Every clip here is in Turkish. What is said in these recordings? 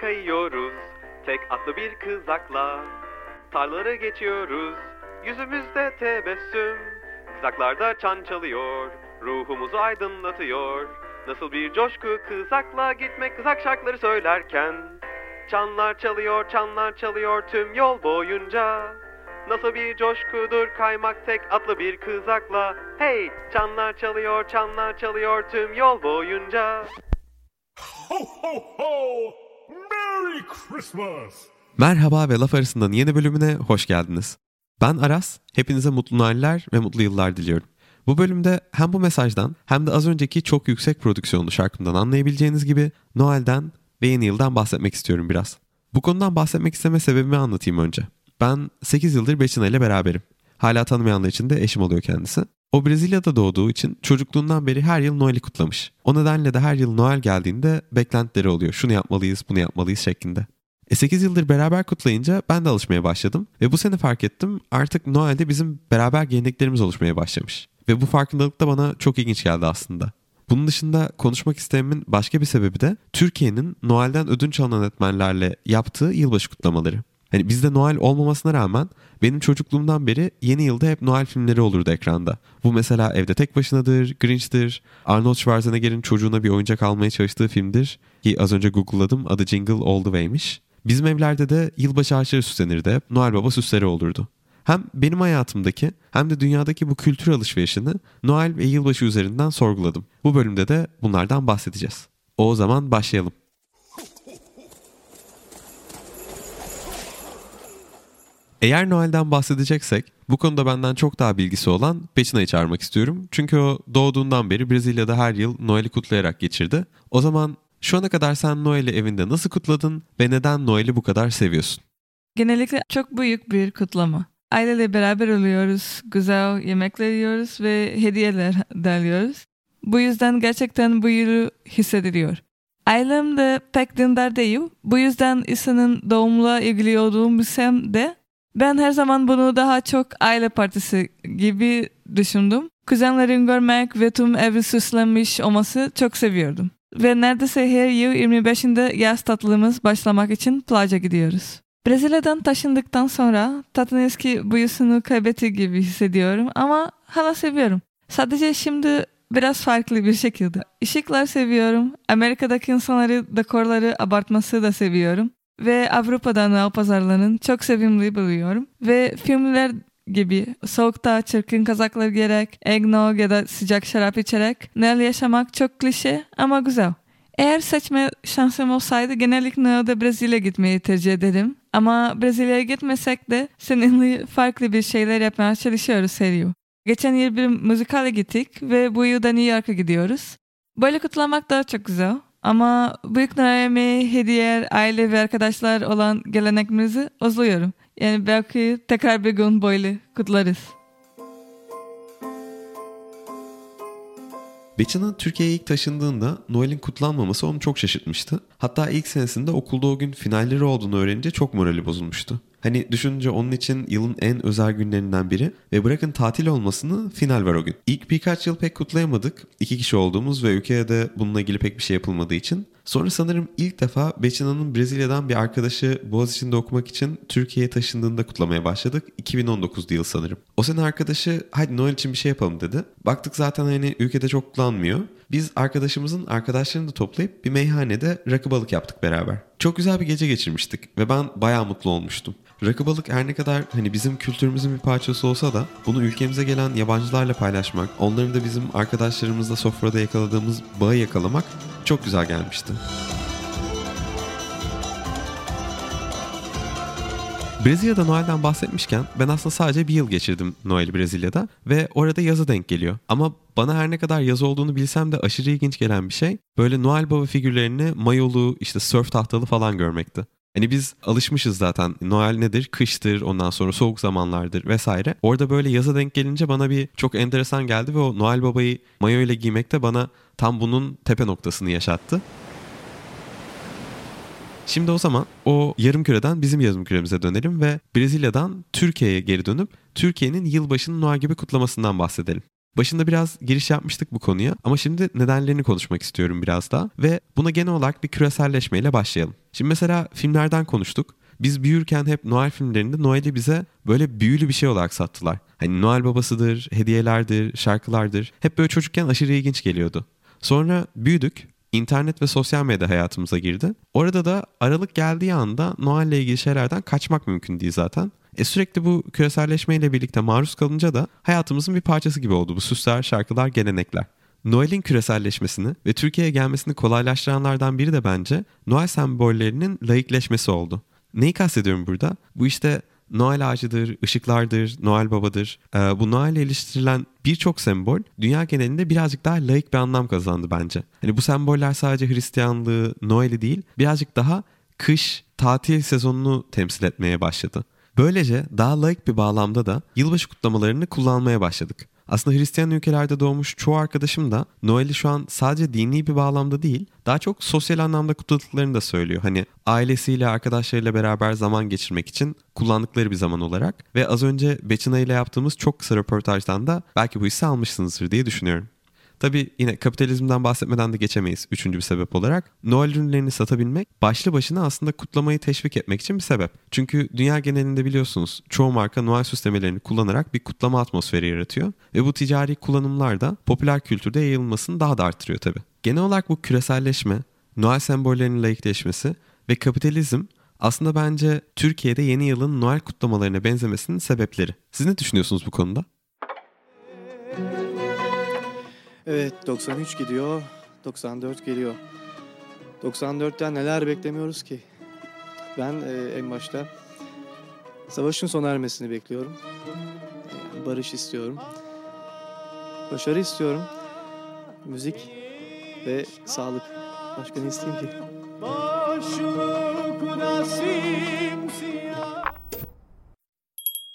Kayıyoruz, tek atlı bir kızakla. Tarları geçiyoruz, yüzümüzde tebessüm. Kızaklarda çan çalıyor, ruhumuzu aydınlatıyor. Nasıl bir coşku kızakla gitmek kızak şarkıları söylerken. Çanlar çalıyor, çanlar çalıyor tüm yol boyunca. Nasıl bir coşkudur kaymak tek atlı bir kızakla. Hey, çanlar çalıyor, çanlar çalıyor tüm yol boyunca. Ho ho ho! Merry Christmas! Merhaba ve Laf Arası'nın yeni bölümüne hoş geldiniz. Ben Aras, hepinize mutlu Noeller ve mutlu yıllar diliyorum. Bu bölümde hem bu mesajdan hem de az önceki çok yüksek prodüksiyonlu şarkımdan anlayabileceğiniz gibi Noel'den ve yeni yıldan bahsetmek istiyorum biraz. Bu konudan bahsetmek isteme sebebimi anlatayım önce. Ben 8 yıldır Beçina ile beraberim. Hala tanımayanlar için de eşim oluyor kendisi. O Brezilya'da doğduğu için çocukluğundan beri her yıl Noel'i kutlamış. O nedenle de her yıl Noel geldiğinde beklentileri oluyor. Şunu yapmalıyız, bunu yapmalıyız şeklinde. E 8 yıldır beraber kutlayınca ben de alışmaya başladım. Ve bu sene fark ettim artık Noel'de bizim beraber geleneklerimiz oluşmaya başlamış. Ve bu farkındalık da bana çok ilginç geldi aslında. Bunun dışında konuşmak istememin başka bir sebebi de Türkiye'nin Noel'den ödünç alınan öğretmenlerle yaptığı yılbaşı kutlamaları. Hani bizde Noel olmamasına rağmen benim çocukluğumdan beri yeni yılda hep Noel filmleri olurdu ekranda. Bu mesela Evde Tek Başınadır, Grinch'tir, Arnold Schwarzenegger'in çocuğuna bir oyuncak almaya çalıştığı filmdir. Ki az önce google'ladım adı Jingle All The Way'miş. Bizim evlerde de yılbaşı ağaçları süslenirdi hep. Noel Baba süsleri olurdu. Hem benim hayatımdaki hem de dünyadaki bu kültür alışverişini Noel ve yılbaşı üzerinden sorguladım. Bu bölümde de bunlardan bahsedeceğiz. O zaman başlayalım. Eğer Noel'den bahsedeceksek bu konuda benden çok daha bilgisi olan Beçina'yı çağırmak istiyorum. Çünkü o doğduğundan beri Brezilya'da her yıl Noel'i kutlayarak geçirdi. O zaman şu ana kadar sen Noel'i evinde nasıl kutladın ve neden Noel'i bu kadar seviyorsun? Genellikle çok büyük bir kutlama. Aileyle beraber oluyoruz, güzel yemekler yiyoruz ve hediyeler derliyoruz. Bu yüzden gerçekten bu yılı hissediliyor. Ailem de pek dindar değil. Bu yüzden İsa'nın doğumla ilgili olduğum bilsem de ben her zaman bunu daha çok aile partisi gibi düşündüm. Kuzenlerin görmek ve tüm evi süslenmiş olması çok seviyordum. Ve neredeyse her yıl 25'inde yaz tatlımız başlamak için plaja gidiyoruz. Brezilya'dan taşındıktan sonra tatlın eski buyusunu kaybetti gibi hissediyorum ama hala seviyorum. Sadece şimdi biraz farklı bir şekilde. Işıklar seviyorum. Amerika'daki insanları dekorları abartması da seviyorum ve Avrupa'da Noel pazarlarının çok sevimli buluyorum. Ve filmler gibi soğukta çirkin kazaklar giyerek, eggnog ya da sıcak şarap içerek Noel yaşamak çok klişe ama güzel. Eğer seçme şansım olsaydı genellikle Noel'de Brezilya gitmeyi tercih ederim. Ama Brezilya'ya gitmesek de seninle farklı bir şeyler yapmaya çalışıyoruz her. Geçen yıl bir müzikale gittik ve bu yıl da New York'a gidiyoruz. Böyle kutlamak da çok güzel. Ama büyük Noel'imi hediye, aile ve arkadaşlar olan gelenekimizi özlüyorum. Yani belki tekrar bir gün böyle kutlarız. Beçina Türkiye'ye ilk taşındığında Noel'in kutlanmaması onu çok şaşırtmıştı. Hatta ilk senesinde okulda o gün finalleri olduğunu öğrenince çok morali bozulmuştu. Hani düşününce onun için yılın en özel günlerinden biri ve bırakın tatil olmasını final var o gün. İlk birkaç yıl pek kutlayamadık. İki kişi olduğumuz ve ülkede bununla ilgili pek bir şey yapılmadığı için. Sonra sanırım ilk defa Beçina'nın Brezilya'dan bir arkadaşı Boğaziçi'nde okumak için Türkiye'ye taşındığında kutlamaya başladık. 2019 yıl sanırım. O sene arkadaşı hadi Noel için bir şey yapalım dedi. Baktık zaten hani ülkede çok kutlanmıyor. Biz arkadaşımızın arkadaşlarını da toplayıp bir meyhanede rakı balık yaptık beraber. Çok güzel bir gece geçirmiştik ve ben bayağı mutlu olmuştum. Rakı balık her ne kadar hani bizim kültürümüzün bir parçası olsa da bunu ülkemize gelen yabancılarla paylaşmak, onların da bizim arkadaşlarımızla sofrada yakaladığımız bağı yakalamak çok güzel gelmişti. Brezilya'da Noel'den bahsetmişken ben aslında sadece bir yıl geçirdim Noel Brezilya'da ve orada yazı denk geliyor. Ama bana her ne kadar yaz olduğunu bilsem de aşırı ilginç gelen bir şey böyle Noel Baba figürlerini mayolu işte surf tahtalı falan görmekti. Hani biz alışmışız zaten. Noel nedir? Kıştır, ondan sonra soğuk zamanlardır vesaire. Orada böyle yaza denk gelince bana bir çok enteresan geldi ve o Noel Baba'yı mayo ile giymek de bana tam bunun tepe noktasını yaşattı. Şimdi o zaman o yarım küreden bizim yarım küremize dönelim ve Brezilya'dan Türkiye'ye geri dönüp Türkiye'nin yılbaşını Noel gibi kutlamasından bahsedelim. Başında biraz giriş yapmıştık bu konuya ama şimdi nedenlerini konuşmak istiyorum biraz daha ve buna genel olarak bir küreselleşmeyle başlayalım. Şimdi mesela filmlerden konuştuk. Biz büyürken hep Noel filmlerinde Noel'i bize böyle büyülü bir şey olarak sattılar. Hani Noel babasıdır, hediyelerdir, şarkılardır. Hep böyle çocukken aşırı ilginç geliyordu. Sonra büyüdük. İnternet ve sosyal medya hayatımıza girdi. Orada da Aralık geldiği anda Noel ile ilgili şeylerden kaçmak mümkün değil zaten. E sürekli bu küreselleşmeyle birlikte maruz kalınca da hayatımızın bir parçası gibi oldu bu süsler, şarkılar, gelenekler. Noel'in küreselleşmesini ve Türkiye'ye gelmesini kolaylaştıranlardan biri de bence Noel sembollerinin layıkleşmesi oldu. Neyi kastediyorum burada? Bu işte Noel ağacıdır, ışıklardır, Noel babadır. Ee, bu Noel ile iliştirilen birçok sembol dünya genelinde birazcık daha layık bir anlam kazandı bence. Hani bu semboller sadece Hristiyanlığı, Noel'i değil birazcık daha kış, tatil sezonunu temsil etmeye başladı. Böylece daha layık bir bağlamda da yılbaşı kutlamalarını kullanmaya başladık. Aslında Hristiyan ülkelerde doğmuş çoğu arkadaşım da Noel'i şu an sadece dini bir bağlamda değil, daha çok sosyal anlamda kutladıklarını da söylüyor. Hani ailesiyle, arkadaşlarıyla beraber zaman geçirmek için kullandıkları bir zaman olarak. Ve az önce Beçina ile yaptığımız çok kısa röportajdan da belki bu hissi almışsınızdır diye düşünüyorum. Tabi yine kapitalizmden bahsetmeden de geçemeyiz üçüncü bir sebep olarak. Noel ürünlerini satabilmek başlı başına aslında kutlamayı teşvik etmek için bir sebep. Çünkü dünya genelinde biliyorsunuz çoğu marka Noel süslemelerini kullanarak bir kutlama atmosferi yaratıyor. Ve bu ticari kullanımlar da popüler kültürde yayılmasını daha da arttırıyor tabi. Genel olarak bu küreselleşme, Noel sembollerinin layıkleşmesi ve kapitalizm aslında bence Türkiye'de yeni yılın Noel kutlamalarına benzemesinin sebepleri. Siz ne düşünüyorsunuz bu konuda? Evet 93 gidiyor, 94 geliyor. 94'ten neler beklemiyoruz ki? Ben e, en başta savaşın sona ermesini bekliyorum. Yani barış istiyorum. Başarı istiyorum. Müzik ve sağlık. Başka ne isteyeyim ki?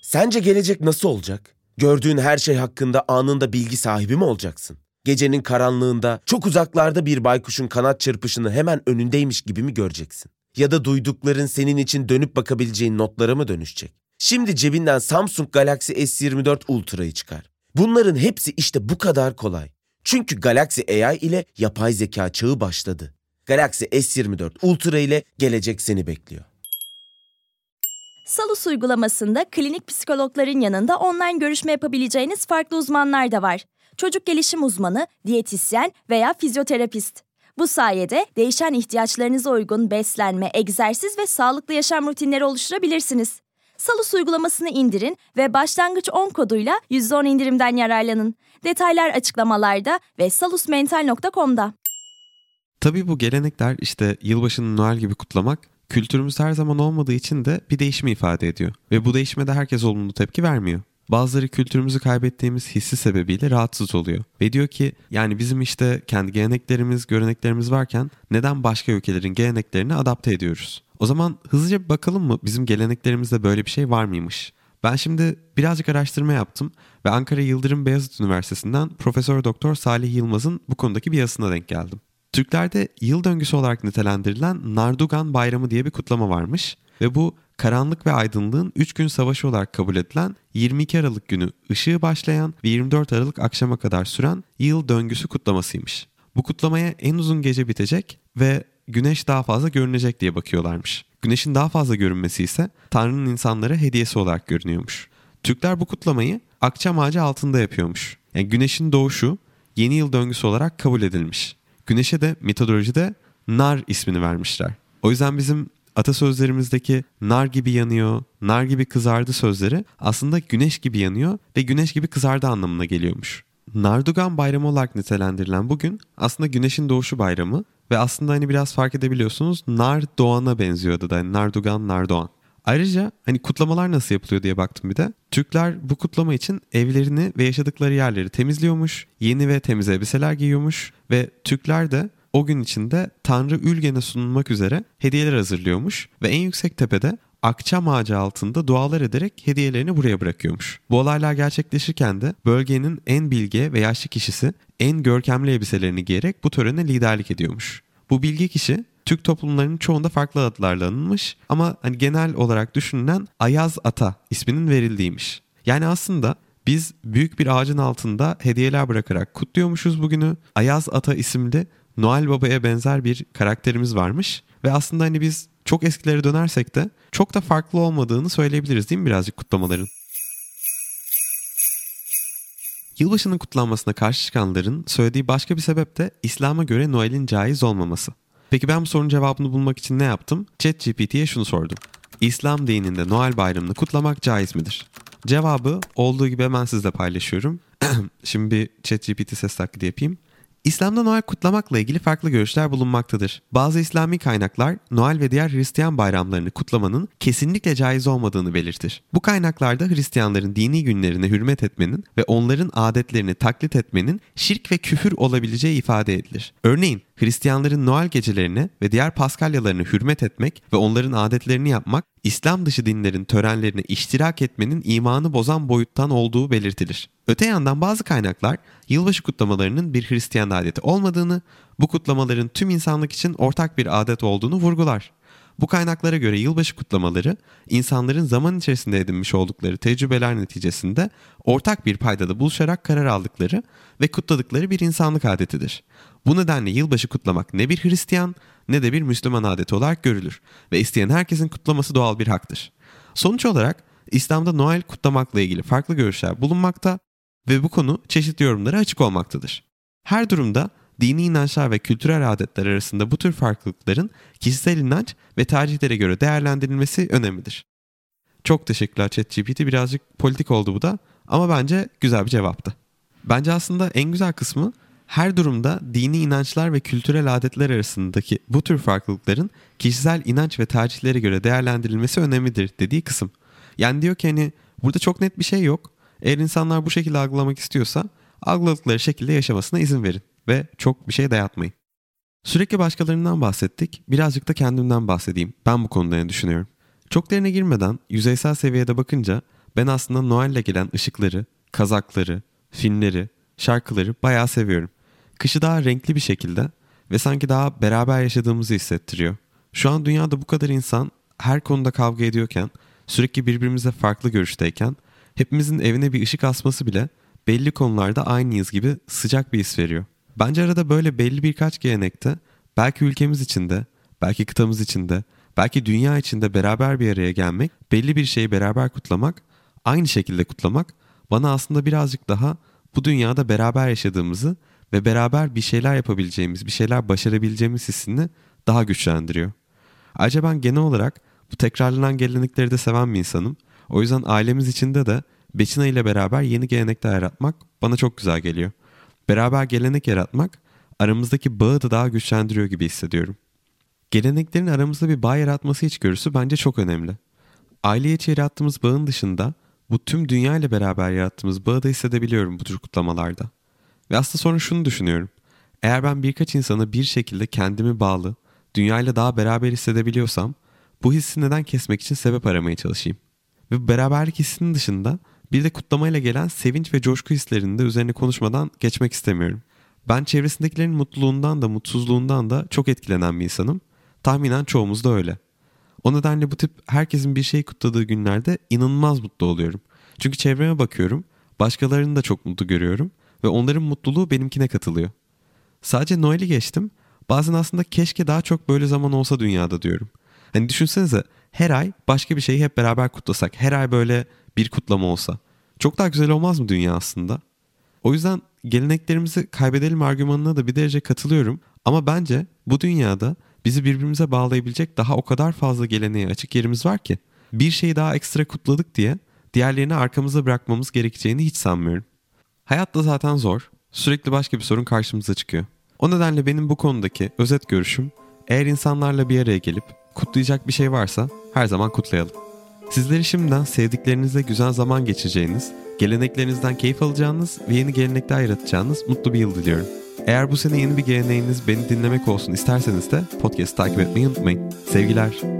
Sence gelecek nasıl olacak? Gördüğün her şey hakkında anında bilgi sahibi mi olacaksın? Gecenin karanlığında çok uzaklarda bir baykuşun kanat çırpışını hemen önündeymiş gibi mi göreceksin? Ya da duydukların senin için dönüp bakabileceğin notlara mı dönüşecek? Şimdi cebinden Samsung Galaxy S24 Ultra'yı çıkar. Bunların hepsi işte bu kadar kolay. Çünkü Galaxy AI ile yapay zeka çağı başladı. Galaxy S24 Ultra ile gelecek seni bekliyor. Salus uygulamasında klinik psikologların yanında online görüşme yapabileceğiniz farklı uzmanlar da var. Çocuk gelişim uzmanı, diyetisyen veya fizyoterapist. Bu sayede değişen ihtiyaçlarınıza uygun beslenme, egzersiz ve sağlıklı yaşam rutinleri oluşturabilirsiniz. Salus uygulamasını indirin ve başlangıç 10 koduyla %10 indirimden yararlanın. Detaylar açıklamalarda ve salusmental.com'da. Tabii bu gelenekler işte yılbaşını Noel gibi kutlamak kültürümüz her zaman olmadığı için de bir değişimi ifade ediyor. Ve bu değişime de herkes olumlu tepki vermiyor. Bazıları kültürümüzü kaybettiğimiz hissi sebebiyle rahatsız oluyor. Ve diyor ki yani bizim işte kendi geleneklerimiz, göreneklerimiz varken neden başka ülkelerin geleneklerini adapte ediyoruz? O zaman hızlıca bir bakalım mı bizim geleneklerimizde böyle bir şey var mıymış? Ben şimdi birazcık araştırma yaptım ve Ankara Yıldırım Beyazıt Üniversitesi'nden Profesör Doktor Salih Yılmaz'ın bu konudaki bir yazısına denk geldim. Türklerde yıl döngüsü olarak nitelendirilen Nardugan Bayramı diye bir kutlama varmış ve bu karanlık ve aydınlığın 3 gün savaşı olarak kabul edilen 22 Aralık günü ışığı başlayan ve 24 Aralık akşama kadar süren yıl döngüsü kutlamasıymış. Bu kutlamaya en uzun gece bitecek ve güneş daha fazla görünecek diye bakıyorlarmış. Güneşin daha fazla görünmesi ise Tanrı'nın insanlara hediyesi olarak görünüyormuş. Türkler bu kutlamayı akçam ağacı altında yapıyormuş. Yani güneşin doğuşu yeni yıl döngüsü olarak kabul edilmiş. Güneşe de mitolojide nar ismini vermişler. O yüzden bizim atasözlerimizdeki nar gibi yanıyor, nar gibi kızardı sözleri aslında güneş gibi yanıyor ve güneş gibi kızardı anlamına geliyormuş. Nardugan bayramı olarak nitelendirilen bugün aslında güneşin doğuşu bayramı ve aslında hani biraz fark edebiliyorsunuz nar doğana benziyordu da yani Nardugan, Nardoğan. Ayrıca hani kutlamalar nasıl yapılıyor diye baktım bir de. Türkler bu kutlama için evlerini ve yaşadıkları yerleri temizliyormuş, yeni ve temiz elbiseler giyiyormuş ve Türkler de o gün içinde Tanrı Ülgen'e sunulmak üzere hediyeler hazırlıyormuş ve en yüksek tepede akçam ağacı altında dualar ederek hediyelerini buraya bırakıyormuş. Bu olaylar gerçekleşirken de bölgenin en bilge ve yaşlı kişisi en görkemli elbiselerini giyerek bu törene liderlik ediyormuş. Bu bilgi kişi Türk toplumlarının çoğunda farklı adlarla anılmış ama hani genel olarak düşünülen Ayaz Ata isminin verildiğiymiş. Yani aslında biz büyük bir ağacın altında hediyeler bırakarak kutluyormuşuz bugünü. Ayaz Ata isimli Noel Baba'ya benzer bir karakterimiz varmış ve aslında hani biz çok eskilere dönersek de çok da farklı olmadığını söyleyebiliriz değil mi birazcık kutlamaların? Yılbaşının kutlanmasına karşı çıkanların söylediği başka bir sebep de İslam'a göre Noel'in caiz olmaması. Peki ben bu sorunun cevabını bulmak için ne yaptım? ChatGPT'ye şunu sordum. İslam dininde Noel bayramını kutlamak caiz midir? Cevabı olduğu gibi hemen sizle paylaşıyorum. Şimdi bir ChatGPT ses taklidi yapayım. İslam'da Noel kutlamakla ilgili farklı görüşler bulunmaktadır. Bazı İslami kaynaklar Noel ve diğer Hristiyan bayramlarını kutlamanın kesinlikle caiz olmadığını belirtir. Bu kaynaklarda Hristiyanların dini günlerine hürmet etmenin ve onların adetlerini taklit etmenin şirk ve küfür olabileceği ifade edilir. Örneğin Hristiyanların Noel gecelerine ve diğer Paskalyalarını hürmet etmek ve onların adetlerini yapmak İslam dışı dinlerin törenlerine iştirak etmenin imanı bozan boyuttan olduğu belirtilir. Öte yandan bazı kaynaklar yılbaşı kutlamalarının bir Hristiyan adeti olmadığını, bu kutlamaların tüm insanlık için ortak bir adet olduğunu vurgular. Bu kaynaklara göre yılbaşı kutlamaları insanların zaman içerisinde edinmiş oldukları tecrübeler neticesinde ortak bir paydada buluşarak karar aldıkları ve kutladıkları bir insanlık adetidir. Bu nedenle yılbaşı kutlamak ne bir Hristiyan ne de bir Müslüman adeti olarak görülür ve isteyen herkesin kutlaması doğal bir haktır. Sonuç olarak İslam'da Noel kutlamakla ilgili farklı görüşler bulunmakta ve bu konu çeşitli yorumlara açık olmaktadır. Her durumda dini inançlar ve kültürel adetler arasında bu tür farklılıkların kişisel inanç ve tercihlere göre değerlendirilmesi önemlidir. Çok teşekkürler ChatGPT birazcık politik oldu bu da ama bence güzel bir cevaptı. Bence aslında en güzel kısmı her durumda dini inançlar ve kültürel adetler arasındaki bu tür farklılıkların kişisel inanç ve tercihlere göre değerlendirilmesi önemlidir dediği kısım. Yani diyor ki hani burada çok net bir şey yok. Eğer insanlar bu şekilde algılamak istiyorsa algıladıkları şekilde yaşamasına izin verin ve çok bir şey dayatmayın. Sürekli başkalarından bahsettik. Birazcık da kendimden bahsedeyim. Ben bu konuda ne düşünüyorum? Çok derine girmeden yüzeysel seviyede bakınca ben aslında Noel'le gelen ışıkları, kazakları, filmleri, şarkıları bayağı seviyorum. Kışı daha renkli bir şekilde ve sanki daha beraber yaşadığımızı hissettiriyor. Şu an dünyada bu kadar insan her konuda kavga ediyorken, sürekli birbirimize farklı görüşteyken, hepimizin evine bir ışık asması bile belli konularda aynıyız gibi sıcak bir his veriyor. Bence arada böyle belli birkaç gelenekte belki ülkemiz içinde, belki kıtamız içinde, belki dünya içinde beraber bir araya gelmek, belli bir şeyi beraber kutlamak, aynı şekilde kutlamak bana aslında birazcık daha bu dünyada beraber yaşadığımızı ve beraber bir şeyler yapabileceğimiz, bir şeyler başarabileceğimiz hissini daha güçlendiriyor. Ayrıca ben genel olarak bu tekrarlanan gelenekleri de seven bir insanım. O yüzden ailemiz içinde de Beçina ile beraber yeni gelenekler yaratmak bana çok güzel geliyor. Beraber gelenek yaratmak aramızdaki bağı da daha güçlendiriyor gibi hissediyorum. Geleneklerin aramızda bir bağ yaratması içgörüsü bence çok önemli. Aileye içi yarattığımız bağın dışında bu tüm dünya ile beraber yarattığımız bağı da hissedebiliyorum bu tür kutlamalarda. Ve aslında sonra şunu düşünüyorum. Eğer ben birkaç insana bir şekilde kendimi bağlı, dünyayla daha beraber hissedebiliyorsam bu hissi neden kesmek için sebep aramaya çalışayım. Ve beraberlik hissinin dışında bir de kutlamayla gelen sevinç ve coşku hislerini de üzerine konuşmadan geçmek istemiyorum. Ben çevresindekilerin mutluluğundan da mutsuzluğundan da çok etkilenen bir insanım. Tahminen çoğumuz da öyle. O nedenle bu tip herkesin bir şey kutladığı günlerde inanılmaz mutlu oluyorum. Çünkü çevreme bakıyorum, başkalarını da çok mutlu görüyorum ve onların mutluluğu benimkine katılıyor. Sadece Noel'i geçtim, bazen aslında keşke daha çok böyle zaman olsa dünyada diyorum. Hani düşünsenize her ay başka bir şeyi hep beraber kutlasak, her ay böyle bir kutlama olsa. Çok daha güzel olmaz mı dünya aslında? O yüzden geleneklerimizi kaybedelim argümanına da bir derece katılıyorum. Ama bence bu dünyada bizi birbirimize bağlayabilecek daha o kadar fazla geleneğe açık yerimiz var ki. Bir şeyi daha ekstra kutladık diye diğerlerini arkamıza bırakmamız gerekeceğini hiç sanmıyorum. Hayat da zaten zor. Sürekli başka bir sorun karşımıza çıkıyor. O nedenle benim bu konudaki özet görüşüm eğer insanlarla bir araya gelip kutlayacak bir şey varsa her zaman kutlayalım. Sizleri şimdiden sevdiklerinizle güzel zaman geçireceğiniz, geleneklerinizden keyif alacağınız ve yeni gelenekler yaratacağınız mutlu bir yıl diliyorum. Eğer bu sene yeni bir geleneğiniz beni dinlemek olsun isterseniz de podcast takip etmeyi unutmayın. Sevgiler.